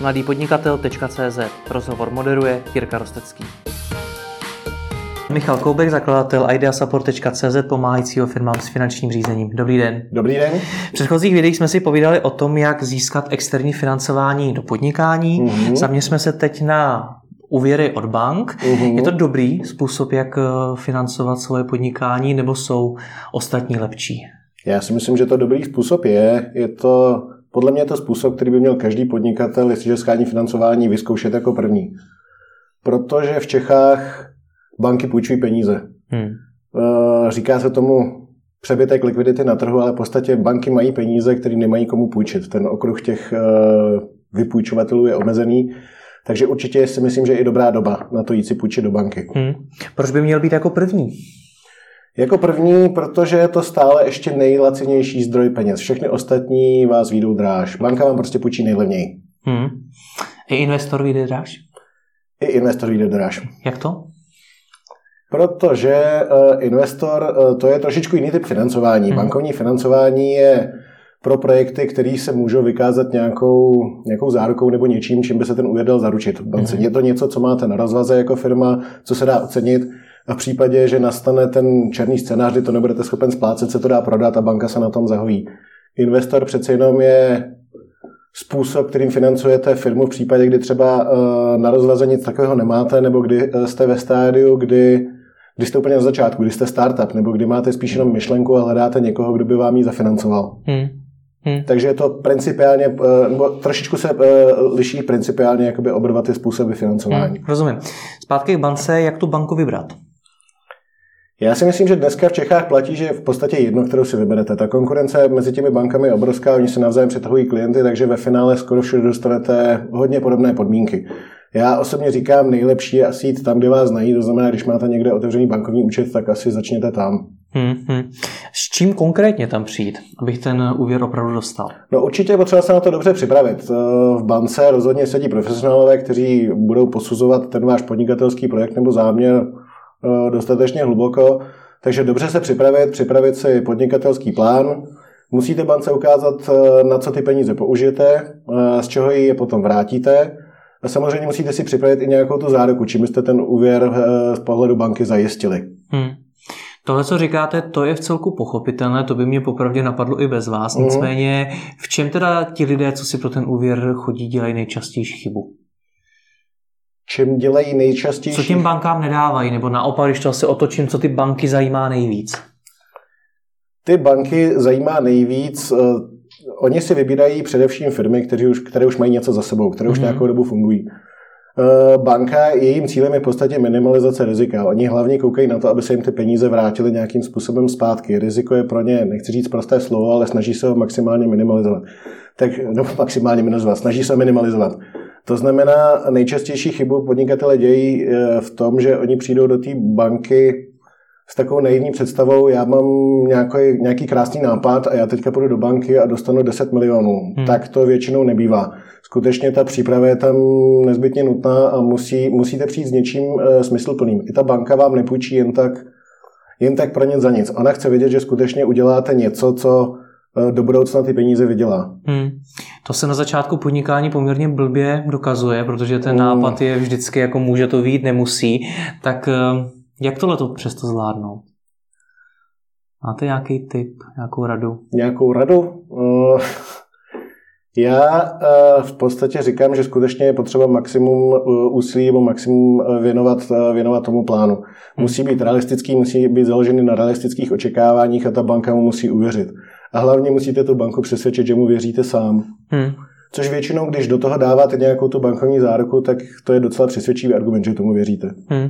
mladýpodnikatel.cz Rozhovor moderuje Jirka Rostecký. Michal Koubek, zakladatel ideasupport.cz, pomáhajícího firmám s finančním řízením. Dobrý den. Dobrý den. V předchozích videích jsme si povídali o tom, jak získat externí financování do podnikání. Mm-hmm. Zaměřme se teď na úvěry od bank. Mm-hmm. Je to dobrý způsob, jak eh, financovat svoje podnikání, nebo jsou ostatní lepší? Já si myslím, že to dobrý způsob je. Je to, podle mě je to způsob, který by měl každý podnikatel, jestliže schání financování, vyzkoušet jako první. Protože v Čechách banky půjčují peníze. Hmm. Eh, říká se tomu přebytek likvidity na trhu, ale v podstatě banky mají peníze, které nemají komu půjčit. Ten okruh těch eh, vypůjčovatelů je omezený. Takže určitě si myslím, že je i dobrá doba na to jít si půjčit do banky. Hmm. Proč by měl být jako první? Jako první, protože je to stále ještě nejlacinější zdroj peněz. Všechny ostatní vás výjdou dráž. Banka vám prostě půjčí nejlevněji. Hmm. I investor vyjde dráž? I investor vyjde dráž. Jak to? Protože uh, investor, uh, to je trošičku jiný typ financování. Hmm. Bankovní financování je pro projekty, které se můžou vykázat nějakou, nějakou zárukou nebo něčím, čím by se ten úvěr dal zaručit. Mm-hmm. Je to něco, co máte na rozvaze jako firma, co se dá ocenit a v případě, že nastane ten černý scénář, kdy to nebudete schopen splácet, se to dá prodat a banka se na tom zahojí. Investor přece jenom je způsob, kterým financujete firmu v případě, kdy třeba uh, na rozvaze nic takového nemáte, nebo kdy uh, jste ve stádiu, kdy, kdy jste úplně na začátku, kdy jste startup, nebo kdy máte spíš jenom myšlenku a hledáte někoho, kdo by vám ji zafinancoval. Hmm. Hmm. Takže je to principiálně, eh, nebo trošičku se liší principiálně jakoby oba dva ty způsoby financování. Hmm, rozumím. Zpátky k bance, jak tu banku vybrat? Já si myslím, že dneska v Čechách platí, že je v podstatě jedno, kterou si vyberete. Ta konkurence mezi těmi bankami je obrovská, oni se navzájem přetahují klienty, takže ve finále skoro všude dostanete hodně podobné podmínky. Já osobně říkám, nejlepší je asi jít tam, kde vás znají, to znamená, když máte někde otevřený bankovní účet, tak asi začněte tam. Hmm, hmm. S čím konkrétně tam přijít, abych ten úvěr opravdu dostal? No určitě je potřeba se na to dobře připravit. V bance rozhodně sedí profesionálové, kteří budou posuzovat ten váš podnikatelský projekt nebo záměr Eh, dostatečně hluboko. Takže dobře se připravit, připravit si podnikatelský plán. Musíte bance ukázat, eh, na co ty peníze použijete, eh, z čeho je potom vrátíte. A samozřejmě musíte si připravit i nějakou tu záruku, čím byste ten úvěr z pohledu banky zajistili. Hmm. Tohle, co říkáte, to je v celku pochopitelné, to by mě popravdě napadlo i bez vás. Mhm. Nicméně, v čem teda ti lidé, co si pro ten úvěr chodí, dělají nejčastější chybu? Čem dělají nejčastější. Co těm bankám nedávají, nebo naopak, když to asi otočím, co ty banky zajímá nejvíc? Ty banky zajímá nejvíc, uh, oni si vybírají především firmy, které už, které už mají něco za sebou, které mm-hmm. už mhm. nějakou dobu fungují. Uh, banka, jejím cílem je v podstatě minimalizace rizika. Oni hlavně koukají na to, aby se jim ty peníze vrátily nějakým způsobem zpátky. Riziko je pro ně, nechci říct prosté slovo, ale snaží se ho maximálně minimalizovat. Tak, no, maximálně minimalizovat, snaží se minimalizovat. To znamená, nejčastější chybu podnikatele dějí eh, v tom, že oni přijdou do té banky s takovou naivní představou, já mám nějaký, nějaký krásný nápad a já teďka půjdu do banky a dostanu 10 milionů. Hmm. Tak to většinou nebývá. Skutečně ta příprava je tam nezbytně nutná a musí, musíte přijít s něčím e, smysluplným. I ta banka vám nepůjčí jen tak, jen tak pro nic za nic. Ona chce vědět, že skutečně uděláte něco, co do budoucna ty peníze vydělá. Hmm. To se na začátku podnikání poměrně blbě dokazuje, protože ten hmm. nápad je vždycky jako může to vít, nemusí. Tak eh, jak tohle to přesto zvládnout? Máte nějaký tip, nějakou radu? Nějakou radu? Uh, já v podstatě říkám, že skutečně je potřeba maximum úsilí nebo maximum věnovat, věnovat tomu plánu. Hmm. Musí být realistický, musí být založený na realistických očekáváních a ta banka mu musí uvěřit. A hlavně musíte tu banku přesvědčit, že mu věříte sám. Hmm. Což většinou, když do toho dáváte nějakou tu bankovní záruku, tak to je docela přesvědčivý argument, že tomu věříte. Hmm.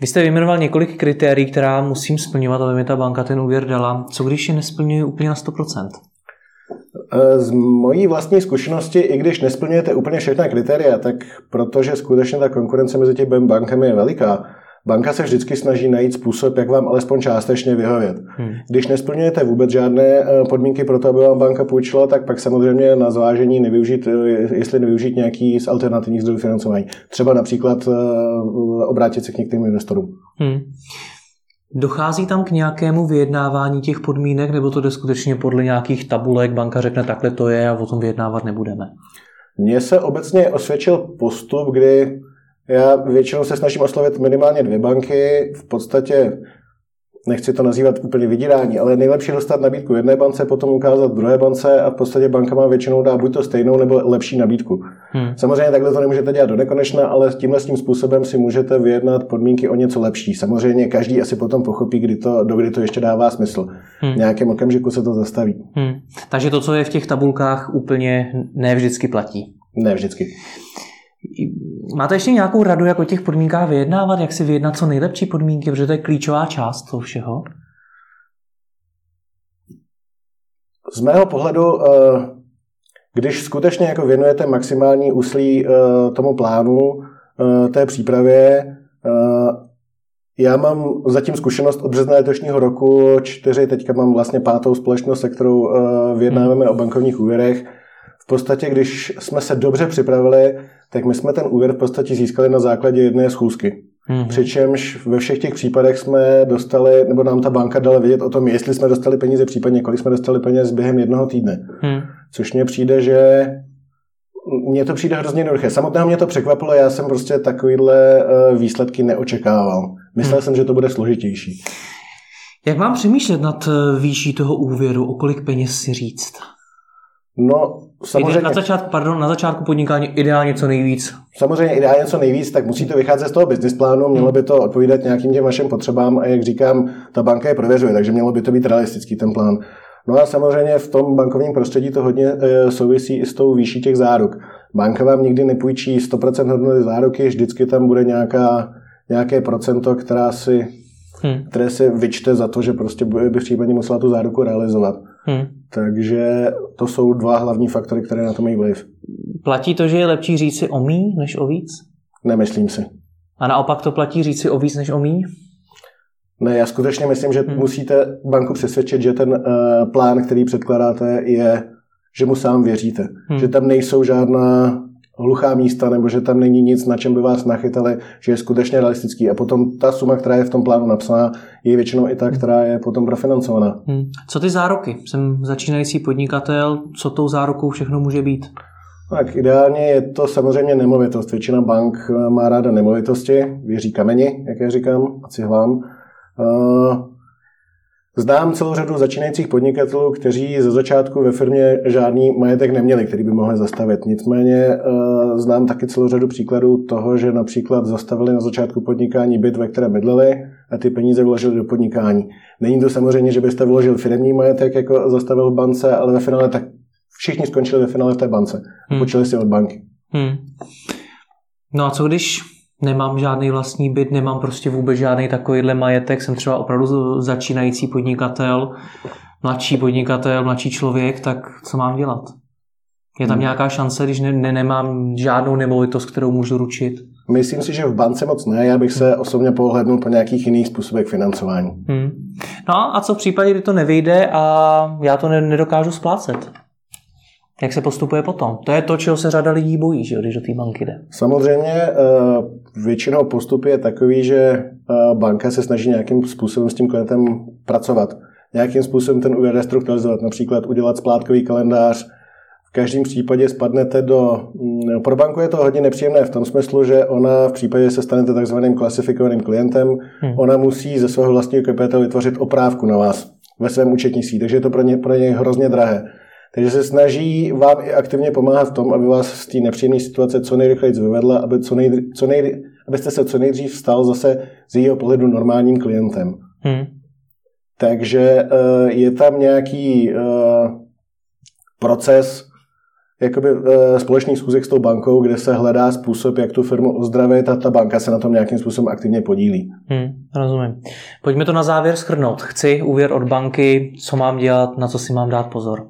Vy jste vyjmenoval několik kritérií, která musím splňovat, aby mi ta banka ten úvěr dala. Co když je nesplňuji úplně na 100%? E, z mojí vlastní zkušenosti, i když nesplňujete úplně všechna kritéria, tak protože skutečně ta konkurence mezi těmi bankami je veliká, Banka se vždycky snaží najít způsob, jak vám alespoň částečně vyhovět. Hmm. Když nesplňujete vůbec žádné eh, podmínky pro to, aby vám banka půjčila, tak pak samozřejmě na zvážení nevyužít, eh, jestli nevyužít nějaký z alternativních zdrojů financování. Třeba například eh, obrátit se k některým investorům. Hmm. Dochází tam k nějakému vyjednávání těch podmínek, nebo to jde skutečně podle nějakých tabulek, banka řekne takhle to je a o tom vyjednávat nebudeme? Mně se obecně osvědčil postup, kdy já většinou se snažím oslovit minimálně dvě banky, v podstatě nechci to nazývat úplně vydírání, ale nejlepší dostat nabídku jedné bance, potom ukázat druhé bance a v podstatě banka má většinou dá buď to stejnou nebo lepší nabídku. Hmm. Samozřejmě takhle to nemůžete dělat do nekonečna, ale tímhle s tím způsobem si můžete vyjednat podmínky o něco lepší. Samozřejmě každý asi potom pochopí, kdy to, do kdy to ještě dává smysl. Hmm. V nějakém okamžiku se to zastaví. Hmm. Takže to, co je v těch tabulkách, úplně ne vždycky platí. Ne vždycky. Máte ještě nějakou radu, jak o těch podmínkách vyjednávat, jak si vyjednat co nejlepší podmínky, protože to je klíčová část toho všeho? Z mého pohledu, eh, když skutečně jako věnujete maximální úsilí eh, tomu plánu, eh, té přípravě, já mám zatím zkušenost od března letošního roku čtyři, teďka mám vlastně pátou společnost, se kterou vyjednáváme o bankovních úvěrech. V podstatě, když jsme se dobře připravili, tak my jsme ten úvěr v podstatě získali na základě jedné schůzky. Mm-hmm. Přičemž ve všech těch případech jsme dostali, nebo nám ta banka dala vědět o tom, jestli jsme dostali peníze, případně kolik jsme dostali peněz během jednoho týdne. Mm. Což mně přijde, že mně to přijde hrozně jednoduché. Samotného mě to překvapilo, já jsem prostě takovýhle eh, výsledky neočekával. Myslel mm. jsem, že to bude složitější. Jak mám přemýšlet nad eh, výší toho úvěru, o kolik peněz si říct? No, samozřejmě. Na začátku, pardon, na začátku podnikání ideálně co nejvíc. Samozřejmě ideálně co nejvíc, tak musíte vycházet z toho business plánu, mělo by to odpovídat nějakým těm vašim potřebám a jak říkám, ta banka je prověřuje, takže mělo by to být realistický ten plán. No a samozřejmě v tom bankovním prostředí to hodně e, souvisí i s tou výší těch záruk. Banka vám nikdy nepůjčí 100% hodnoty záruky, vždycky tam bude nějaká, nějaké procento, která si, hmm. které si vyčte za to, že prostě by v případě musela tu záruku realizovat. Hmm. Takže to jsou dva hlavní faktory, které na to mají vliv. Platí to, že je lepší říct si o mí než o víc? Nemyslím si. A naopak to platí říct si o víc než o mí? Ne, já skutečně myslím, že hmm. musíte banku přesvědčit, že ten uh, plán, který předkládáte, je, že mu sám věříte. Hmm. Že tam nejsou žádná hluchá místa, nebo že tam není nic, na čem by vás nachytali, že je skutečně realistický. A potom ta suma, která je v tom plánu napsaná, je většinou i ta, hmm. která je potom profinancovaná. Hmm. Co ty zároky? Jsem začínající podnikatel, co tou zárukou všechno může být? Tak ideálně je to samozřejmě nemovitost. Většina bank má ráda nemovitosti, věří kameni, jak já říkám, a cihlám. Znám celou řadu začínajících podnikatelů, kteří ze začátku ve firmě žádný majetek neměli, který by mohli zastavit. Nicméně eh, znám taky celou řadu příkladů toho, že například zastavili na začátku podnikání byt, ve kterém bydleli a ty peníze vložili do podnikání. Není to samozřejmě, že byste vložil firmní majetek, jako zastavil v bance, ale ve finále tak všichni skončili ve finále v té bance. Hmm. Počili si od banky. Hmm. No a co když nemám žádný vlastní byt, nemám prostě vůbec žádný takovýhle majetek, jsem třeba opravdu začínající podnikatel, mladší podnikatel, mladší člověk, tak co mám dělat? Je tam hmm. nějaká šance, když ne, ne, nemám žádnou nemovitost, kterou můžu ručit? Myslím si, že v bance moc ne. Já bych se osobně pohlednul po nějakých jiných způsobech financování. Hmm. No a co v případě, kdy to nevyjde a já to nedokážu splácet? Jak se postupuje potom? To je to, čeho se řada lidí bojí, že když do té banky jde. Samozřejmě eh, většinou postup je takový, že eh, banka se snaží nějakým způsobem s tím klientem pracovat. Nějakým způsobem ten úvěr restrukturalizovat, například udělat splátkový kalendář. V každém případě spadnete do... Mm, pro banku je to hodně nepříjemné v tom smyslu, že ona v případě, že se stanete takzvaným klasifikovaným klientem, hmm. ona musí ze svého vlastního kapitálu vytvořit oprávku na vás ve svém účetnictví, takže je to pro ně, pro ně hrozně drahé. Takže se snaží vám i aktivně pomáhat v tom, aby vás z té nepříjemné situace co nejrychleji vyvedla, aby co nejdřív, co nejdřív, abyste se co nejdřív stal zase z jejího pohledu normálním klientem. Hmm. Takže uh, je tam nějaký uh, proces jakoby uh, společných schůzek s tou bankou, kde se hledá způsob, jak tu firmu ozdravit a ta banka se na tom nějakým způsobem aktivně podílí. Hmm, rozumím. Pojďme to na závěr schrnout. Chci úvěr od banky, co mám dělat, na co si mám dát pozor.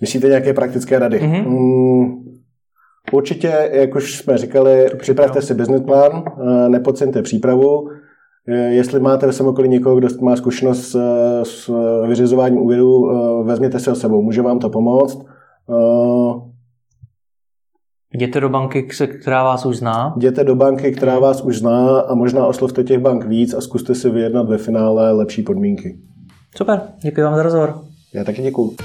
Myslíte nějaké praktické rady? Mm-hmm. Mm, určitě, jak už jsme říkali, připravte si business plán, eh, nepodceňte přípravu. Eh, jestli máte ve svém okolí někoho, kdo má zkušenost s, s vyřizováním úvěru, eh, vezměte si ho sebou, může vám to pomoct. Jděte do banky, která vás už zná. Jděte do banky, která vás už zná a možná oslovte těch bank víc a zkuste si vyjednat ve finále lepší podmínky. Super, děkuji vám za rozhovor. Já taky děkuji.